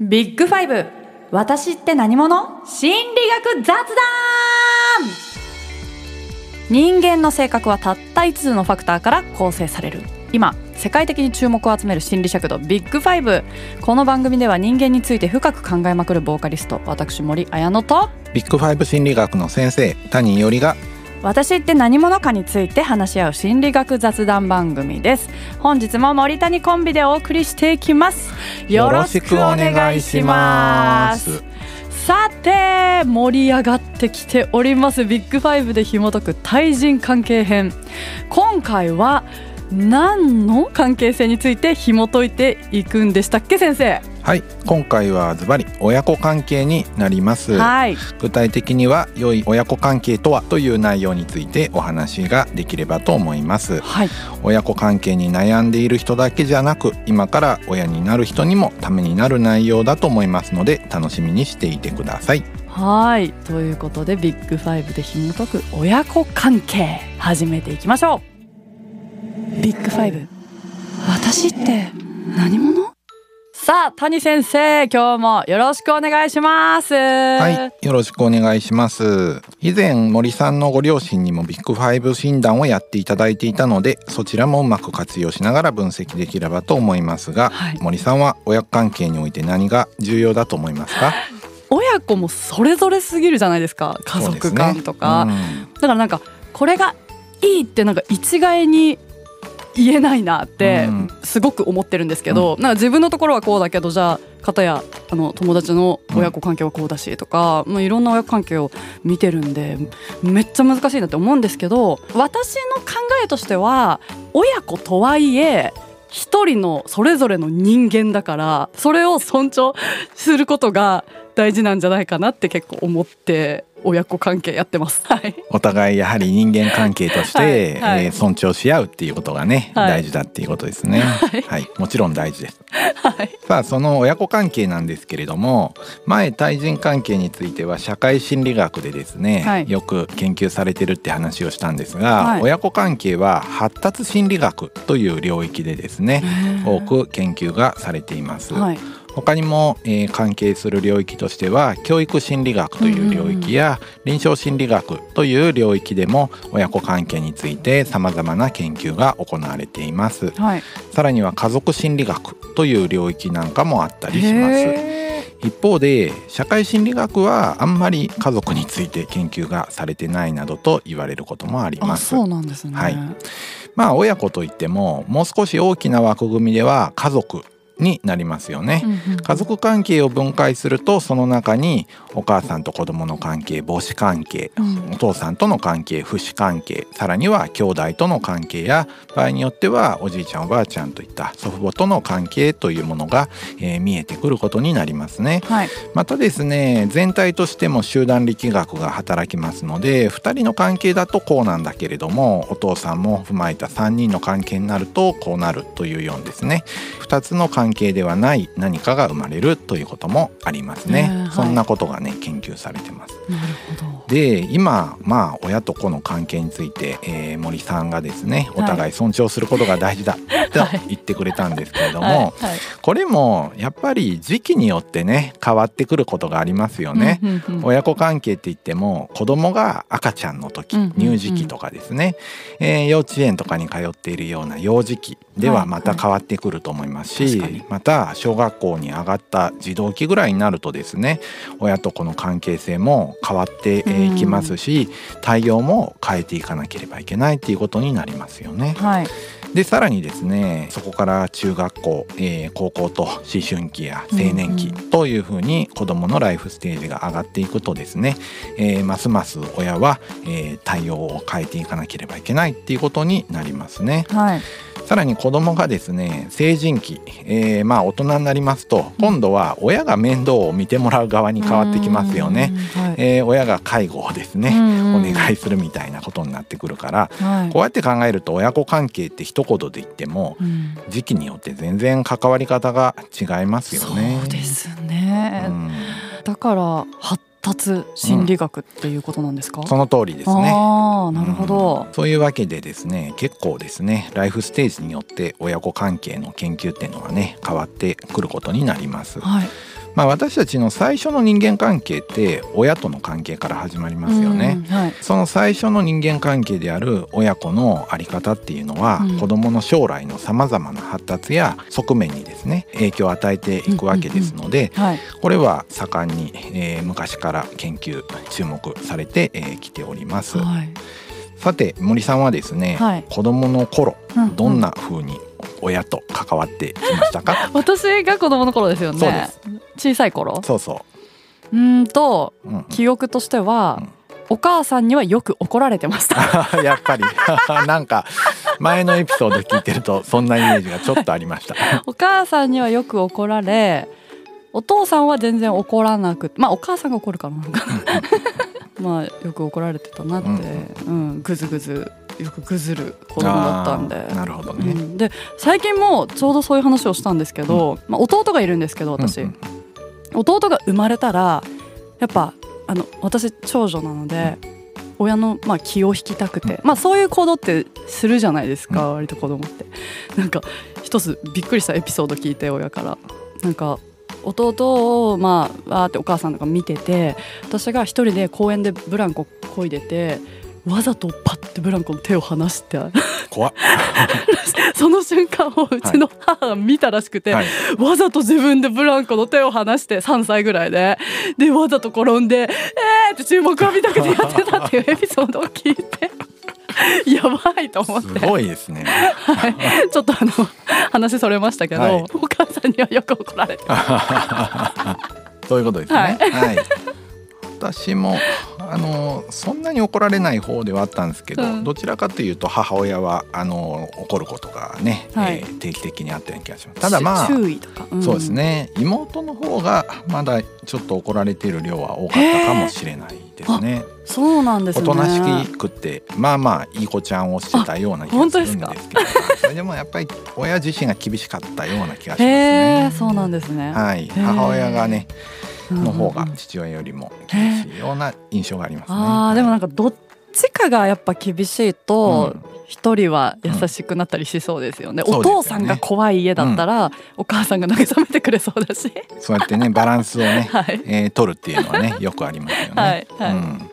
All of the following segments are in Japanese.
ビッグファイブ。私って何者？心理学雑談。人間の性格はたった5つのファクターから構成される。今世界的に注目を集める心理尺度ビッグファイブ。この番組では人間について深く考えまくるボーカリスト私森彩乃とビッグファイブ心理学の先生谷伊織が私って何者かについて話し合う心理学雑談番組です。本日も森谷コンビでお送りしていきます。よろしくお願いします。さて盛り上がってきております。ビッグファイブで紐解く対人関係編。今回は何の関係性について紐解いていくんでしたっけ先生？はい今回はズバリ親子関係になります、はい。具体的には良い親子関係とはという内容についてお話ができればと思います。はい。親子関係に悩んでいる人だけじゃなく今から親になる人にもためになる内容だと思いますので楽しみにしていてください。はい。ということでビッグファイブで紐解く親子関係始めていきましょう。ビッグファイブ。私って何者？さあ谷先生今日もよろしくお願いします。ははい、よろしくお願いします。以前森さんのご両親にもビッグファイブ診断をやっていただいていたので、そちらもうまく活用しながら分析できればと思いますが、はい。森さんは親子関係において何が重要だと思いますか？親子もそれぞれすぎるじゃないですか家族間とか、そうですね。だからなんかこれがいいってなんか一概に言えないなってうん。すごく思ってるんですけど、なんか自分のところはこうだけどじゃあ片やあの友達の親子関係はこうだしとか、まあ、いろんな親子関係を見てるんでめっちゃ難しいなって思うんですけど私の考えとしては親子とはいえ一人のそれぞれの人間だからそれを尊重することが大事なんじゃないかなって結構思って親子関係やってます。はい、お互いやはり人間関係として、はい。はい。えー尊重し合うっていうことがね、はい。大事だっていうことですね。はい、もちろん大事です。はい。さあその親子関係なんですけれども前対人関係については社会心理学でですね、はい。よく研究されてるって話をしたんですが、はい。親子関係は発達心理学という領域でですね多く研究がされています。はい他にも、えー関係する領域としては教育心理学という領域や臨床心理学という領域でも親子関係について様々な研究が行われています。はいさらには家族心理学という領域なんかもあったりします。へ一方で社会心理学はあんまり家族について研究がされてないなどと言われることもあります。そうなんですね。はいまあ親子といってももう少し大きな枠組みでは家族になりますよね。うんうん家族関係を分解するとその中にお母さんと子供の関係母子関係うんお父さんとの関係父子関係さらには兄弟との関係や場合によってはおじいちゃんおばあちゃんといった祖父母との関係というものが、えー見えてくることになりますね。はいまたですね全体としても集団力学が働きますので2人の関係だとこうなんだけれどもお父さんも踏まえた3人の関係になるとこうなるというようにですね2つの関係ではない何かが生まれるということもありますね、ねはい。そんなことがね研究されてます。なるほど。で今まあ親と子の関係について、えー森さんがですねお互い尊重することが大事だと はい。言ってくれたんですけれども、はいはい。これもやっぱり時期によってね変わってくることがありますよね。うんうんうん。親子関係って言っても子供が赤ちゃんの時、うんうんうん。乳児期とかですね、えー幼稚園とかに通っているような幼児期ではまた変わってくると思いますし、はいはい確かにまた小学校に上がった児童期ぐらいになるとですね親と子の関係性も変わってえーいきますし、対応も変えていかなければいけないっていうことになりますよね。はいでさらにですねそこから中学校、えー高校と思春期や青年期うんというふうに子どものライフステージが上がっていくとですね、えーますます親は、えー対応を変えていかなければいけないっていうことになりますね。はいさらに子どもがですね成人期、えーまあ大人になりますと今度は親が面倒を見てもらう側に変わってきますよね。うん。はいえー親が介護をですね、お願いするみたいなことになってくるから、はいこうやって考えると親子関係って一言で言ってもうん時期によって全然関わり方が違いますよね。そうですね、うんだから発達心理学っていうことなんですか、その通りですね。ああなるほど。うん、そういうわけでですね結構ですねライフステージによって親子関係の研究っていうのはね変わってくることになります。はいまあ、私たちの最初の人間関係って親との関係から始まりますよね。うんはい。その最初の人間関係である親子の在り方っていうのは、うん。子どもの将来のさまざまな発達や側面にですね影響を与えていくわけですので、はい。これは盛んに、えー昔から研究注目されてき、えー来ております。はい。さて森さんはですね、はい。子どもの頃うん。どんな風に親と関わってきましたか、私が子供の頃ですよね。そうです。小さい頃？そうそう。ーんとう、うん、記憶としては、うん。お母さんにはよく怒られてました。やっぱり。なんか前のエピソード聞いてるとそんなイメージがちょっとありました。お母さんにはよく怒られお父さんは全然怒らなくまあお母さんが怒るからなのかな。まあよく怒られてたなって、うんぐずぐずよくぐずる子供だったんで。なるほどね。うん、で最近もちょうどそういう話をしたんですけど、まあ、弟がいるんですけど私、うん弟が生まれたらやっぱあの私長女なので、親の、まあ、気を引きたくて、まあ、そういう行動ってするじゃないですか、割と子供って。なんか一つびっくりしたエピソード聞いて親から。なんか弟をまあわーってお母さんとか見てて私が一人で公園でブランコ漕いでてわざとパッてブランコの手を離して怖っ。その瞬間をうちの母が見たらしくて、はいわざと自分でブランコの手を離して3歳ぐらいででわざと転んで「えー!」って注目を浴びたくてやってたっていうエピソードを聞いてやばいと思っすて、ごいですね。はい、ちょっとあの話それましたけど、はいお母さんにはよく怒られて そういうことですね。ははい。私もあのそんなに怒られない方ではあったんですけど、うん。どちらかというと母親はあの怒ることがね、はい。えー定期的にあったような気がします。ただまあ注意とか、ん。そうですね。妹の方がまだちょっと怒られている量は多かったかもしれないですね。そうなんですね。おとなしくってまあまあいい子ちゃんをしてたような気がするんですけど。あ それでもやっぱり親自身が厳しかったような気がしますへねえ。そうなんですね、はい、ー。母親がねうんの方が父親よりも厳しいような印象がありますね。あーでもなんかかどっちかがやっぱ厳しいと一人は優しくなったりしそうですよね、うん。お父さんが怖い家だったら、お母さんが慰めてくれそうだし。そうやってねバランスをね、はい。えー取るっていうのはねよくありますよね。はいはい。うん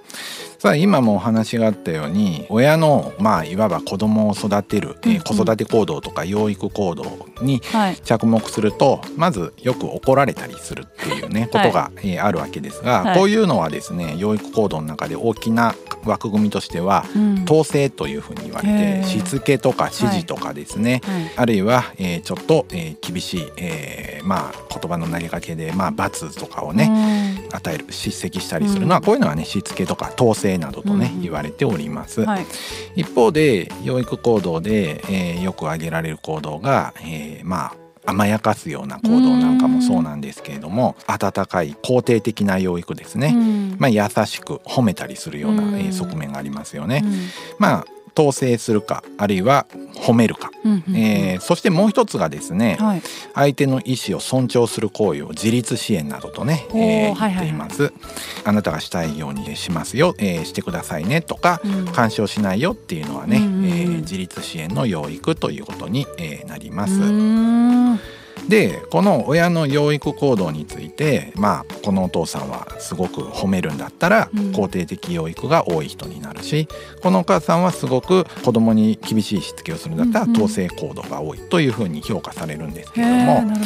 さあ今もお話があったように親のまあいわば子供を育てる、えー子育て行動とか養育行動にはい。着目するとまずよく怒られたりするっていうねことが、えーあるわけですが、はい。こういうのはですね養育行動の中で大きな枠組みとしてはうん。統制というふうに言われてしつけとか指示とかですね、はい。あるいは、えーちょっと、えー厳しい、えーまあ、言葉の投げかけで、まあ、罰とかをね、与える叱責したりする。のは、うんこういうのはねしつけとか統制などとね、うん言われております。うんはい。一方で養育行動で、えーよく挙げられる行動が、えーまあ甘やかすような行動なんかもそうなんですけれども温かい肯定的な養育ですね、うん。まあ、優しく褒めたりするような、うん。えー側面がありますよね。うん。まあ統制するかあるいは褒めるか、うんうんえーそしてもう一つがですねはい。相手の意思を尊重する行為を自立支援などとね、おーえーはいはいはい。言っています、あなたがしたいようにしますよ、えーしてくださいねとか、うん。干渉しないよっていうのはね、うんうんうん。えー自立支援の養育ということに、えーなります。でこの親の養育行動についてまあこのお父さんはすごく褒めるんだったらうん。肯定的養育が多い人になるし、このお母さんはすごく子供に厳しいしつけをするんだったらうんうん。統制行動が多いというふうに評価されるんですけへれども、えなるほ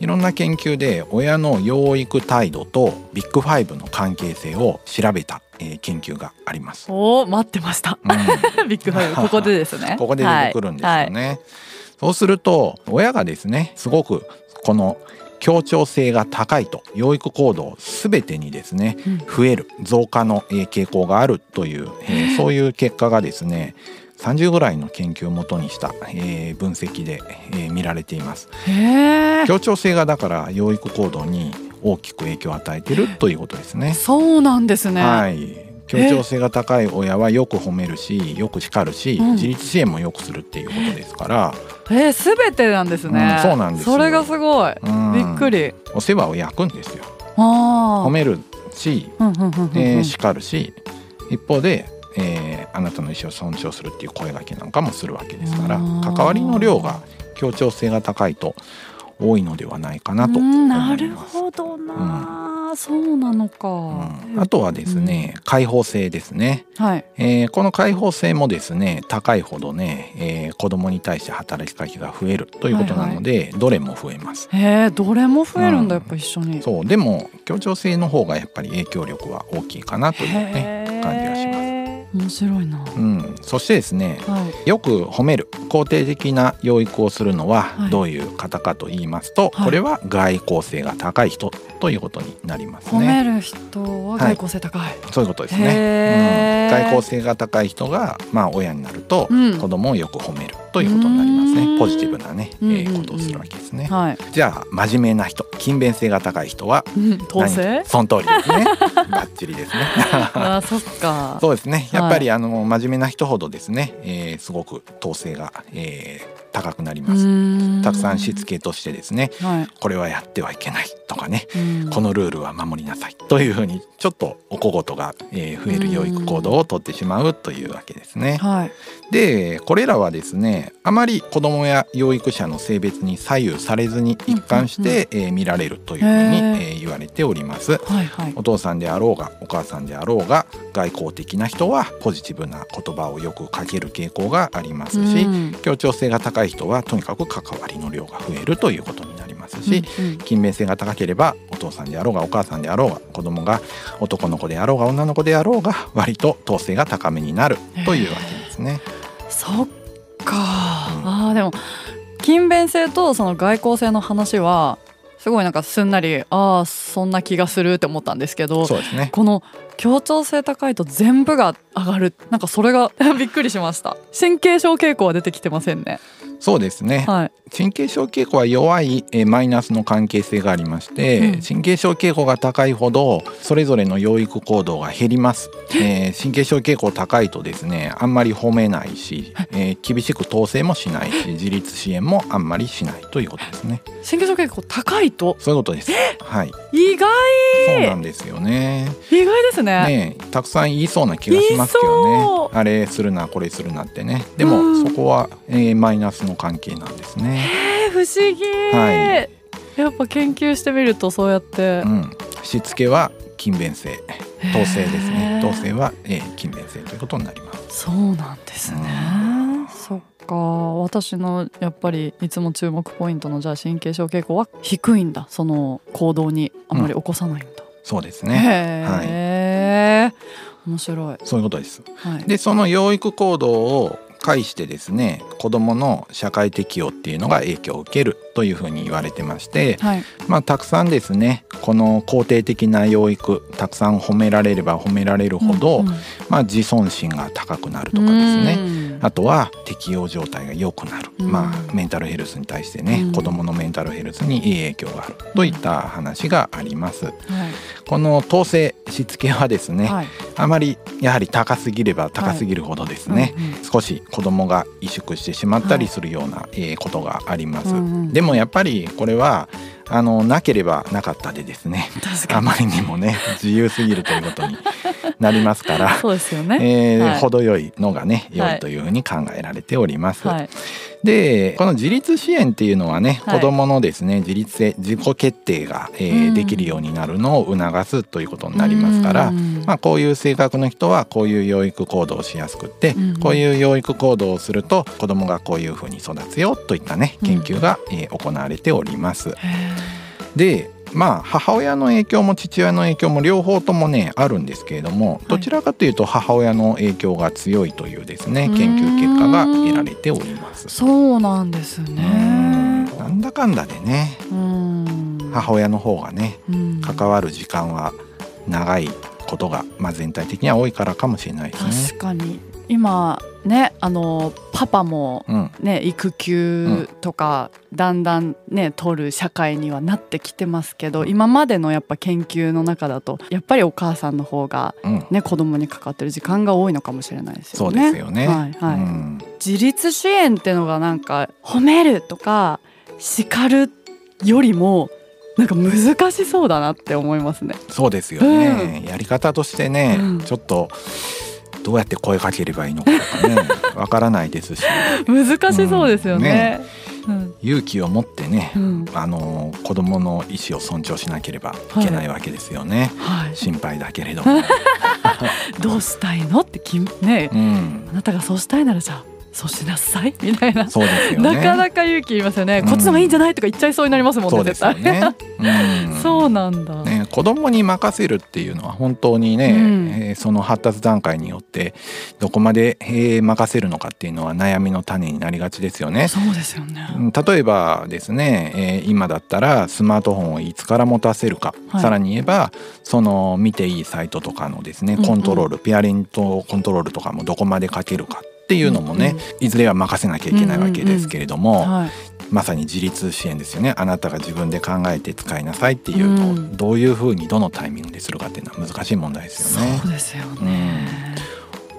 いろんな研究で親の養育態度とビッグファイブの関係性を調べた、えー研究があります。どおー待ってました。うん。ビッグファイブここでですね。ここで出てくるんですよね。そうすると親がですねすごくこの協調性が高いと養育行動全てにですねうん。増える増加のえー傾向があるという、えーそういう結果がですね30ぐらいの研究をもとにした、えー分析で、えー見られています。協調性がだから養育行動に大きく影響を与えているということですね。そうなんですね。はい協調性が高い親はよく褒めるしよく叱るし、うん。自立支援もよくするっていうことですから、えー、すべてなんですね、うんそうなんですよ。それがすごい、うん。びっくり。お世話を焼くんですよ。褒めるし、えー叱るし一方で、えーあなたの意思を尊重するっていう声掛けなんかもするわけですから関わりの量が協調性が高いと多いのではないかなと。なるほどな、そうなのか、うん。あとはですね、開放性ですね、はい。えーこの開放性もですね高いほどね、えー子供に対して働きかけが増えるということなので、どれも増えます。へえどれも増えるんだ、うん。やっぱ一緒に。そうでも協調性の方がやっぱり影響力は大きいかなというね感じがします面白いな、うん、そしてですねはい。よく褒める肯定的な養育をするのははい。どういう方かと言いますと、はい。これは外交性が高い人ということになります褒ね。める人は外交性高い、そういうことですへね。ーうん、外交性が高い人がまあ親になるとうん。子供をよく褒めるということになりますうんね。ポジティブなね、えーことをするわけですね。はい、じゃあ真面目な人、勤勉性が高い人はうん、統制何？その通りですね。バッチリですね。あーそっかそうですね。はいやっぱりあの真面目な人ほどですね、えーすごく統制が、えー高くなります。たくさんしつけとしてですね、はいこれはやってはいけないとかね、うん。このルールは守りなさいというふうにちょっとお小言が、えー増える養育行動をとってしまうというわけですね。はい。でこれらはですねあまり子どもや養育者の性別に左右されずに一貫して、えー見られるというふうに、えー言われております。はいはい。お父さんであろうがお母さんであろうが外交的な人はポジティブな言葉をよくかける傾向がありますし、うん。協調性が高い人はとにかく関わりの量が増えるということになりますし、うんうん。勤勉性が高ければお父さんであろうがお母さんであろうが子供が男の子であろうが女の子であろうが割と統制が高めになるというわけですね。そっか、あーでも勤勉性とその外交性の話はすごいなんかすんなりああそんな気がするって思ったんですけどそうですね。この協調性高いと全部が上がるなんかそれが びっくりしました。神経症傾向は出てきてませんねそうですね。はい。神経症傾向は弱いえーマイナスの関係性がありまして、うん。神経症傾向が高いほどそれぞれの養育行動が減ります、えー神経症傾向高いとですねあんまり褒めないし、えー厳しく統制もしないし自立支援もあんまりしないということですね。神経症傾向高いと？そういうことです。はい。意外。そうなんですよね。意外ですね。ねえたくさん言いそうな気がしますけどそねあれするなこれするなってね。でも、うん。そこは、えーマイナスの関係なんですね。えー、不思議、はい。やっぱ研究してみるとそうやって。う、ん、しつけは勤勉性。統制ですね。統制は、えー勤勉性ということになります。そうなんですね、そっか。私のやっぱりいつも注目ポイントのじゃあ神経症傾向は低いんだ。その行動にあまり起こさないんだ、そうですね。へえ、面白い、そういうことです。はい、でその養育行動を介してですね子どもの社会適応っていうのが影響を受けるというふうに言われてまして、はい。まあ、たくさんですねこの肯定的な養育たくさん褒められれば褒められるほど、うんうん。まあ、自尊心が高くなるとかですね、うんあとは適応状態が良くなる、うん。まあ、メンタルヘルスに対してね、うん。子どものメンタルヘルスにいい影響があるといった話があります。はい。この統制しつけはですね、はい。あまりやはり高すぎれば高すぎるほどですね、うんうん少し子どもが萎縮してしまったりするような、えーことがあります。うんうんでもやっぱりこれはあのなければなかったでですねあまりにもね自由すぎるということになりますから。そうですよね、えーはい。程よいのがね良はい。いというふうに考えられております。はい。でこの自立支援っていうのはね、はい。子どものですね自立性自己決定が、えーうん。できるようになるのを促すということになりますから、うん。まあ、こういう性格の人はこういう養育行動をしやすくって、うん。こういう養育行動をすると子どもがこういうふうに育つよといったね研究が、えー行われております。へでまあ母親の影響も父親の影響も両方ともねあるんですけれどもどちらかというと母親の影響が強いというですねうん研究結果が得られております。そうなんですうん。ねなんだかんだでねうん。母親の方がねうん。関わる時間は長いことが、まあ、全体的には多いからかもしれないですね。確かに今ねあのパパもうん、ね育休とかだんだんね取る社会にはなってきてますけど今までのやっぱ研究の中だとやっぱりお母さんの方がうん、ね子供にかかってる時間が多いのかもしれないですそうよね。ですよね。はいはいうん自立支援ってのがなんか褒めるとか叱るよりもなんか難しそうだなって思いますね。そうですよね、やり方としてね、うん。ちょっとどうやって声かければいいのかとかね わからないですし。難しそうですよね。うん。勇気を持ってね、うん。あの子供の意思を尊重しなければいけないわけですよね、はい、心配だけれども、どうしたいのってきね。うん、あなたがそうしたいならじゃあそうしなさい みたいな、そうですよね。なかなか勇気いりますよね、うん。こっちの方がいいんじゃないとか言っちゃいそうになりますもんねそうですよ絶対 そうなんだ、ね、子供に任せるっていうのは本当にね、うん。えーその発達段階によってどこまで、えー任せるのかっていうのは悩みの種になりがちですよね。そうですよね、うん例えばですね、えー今だったらスマートフォンをいつから持たせるか、はい。さらに言えばその見ていいサイトとかのですねうんうん。コントロール、ペアレントコントロールとかもどこまでかけるかっていうのもね、うんうんいずれは任せなきゃいけないわけですけれども、はい、まさに自立支援ですよね。あなたが自分で考えて使いなさいっていうのをうん。どういうふうにどのタイミングでするかっていうのは難しい問題ですよね。そう。ですよね、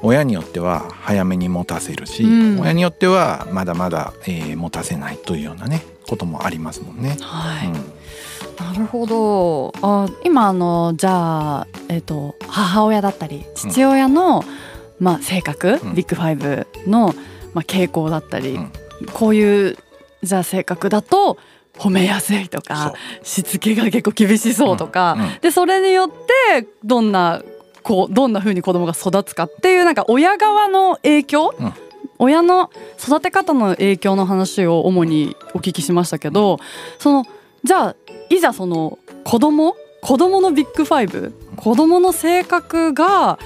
親によっては早めに持たせるし、うん。親によってはまだまだ、えー持たせないというようなねこともありますもんね。はい、うん。なるほど。あ今あのじゃあ、えっと母親だったり父親の、まあ、性格、うん。ビッグファイブの、まあ、傾向だったり、うん。こういうじゃあ性格だと褒めやすいとかしつけが結構厳しそうとか、でそれによってどんなこうどんな風に子供が育つかっていうなんか親側の影響、うん。親の育て方の影響の話を主にお聞きしましたけどそのじゃあいざその子供子供のビッグファイブ子供の性格が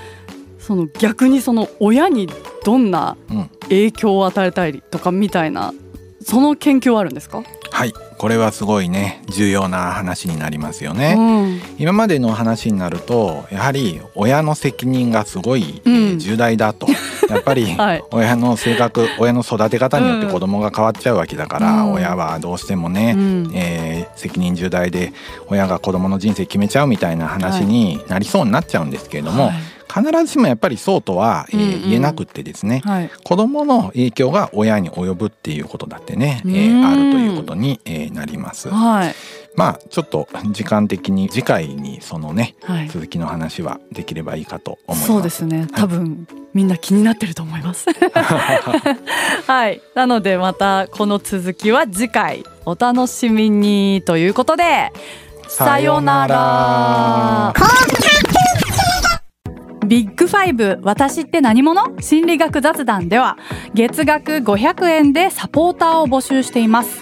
その逆にその親にどんなうん。影響を与えたりとかみたいなその研究はあるんですか、はい。これはすごいね重要な話になりますよね。うん。今までの話になるとやはり親の責任がすごい、えーうん重大だと。やっぱりはい。親の性格親の育て方によって子供が変わっちゃうわけだから、うん。親はどうしてもね、うん。えー責任重大で親が子供の人生決めちゃうみたいな話になりそうになっちゃうんですけれども、はい必ずしもやっぱりそうとは、言えなくってですね、はい。子供の影響が親に及ぶっていうことだってね、あるということに、えーなります。はい。まあちょっと時間的に次回にそのねはい。続きの話はできればいいかと思います。そうですね。多分、みんな気になってると思います。はい。なのでまたこの続きは次回お楽しみにということでさようならビッグファイブ私って何者？心理学雑談では月額500円でサポーターを募集しています。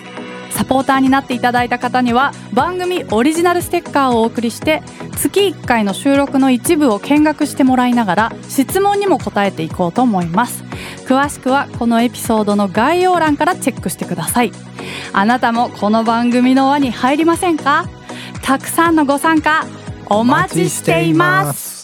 サポーターになっていただいた方には番組オリジナルステッカーをお送りして月1回の収録の一部を見学してもらいながら質問にも答えていこうと思います。詳しくはこのエピソードの概要欄からチェックしてください。あなたもこの番組の輪に入りませんか？たくさんのご参加お待ちしています。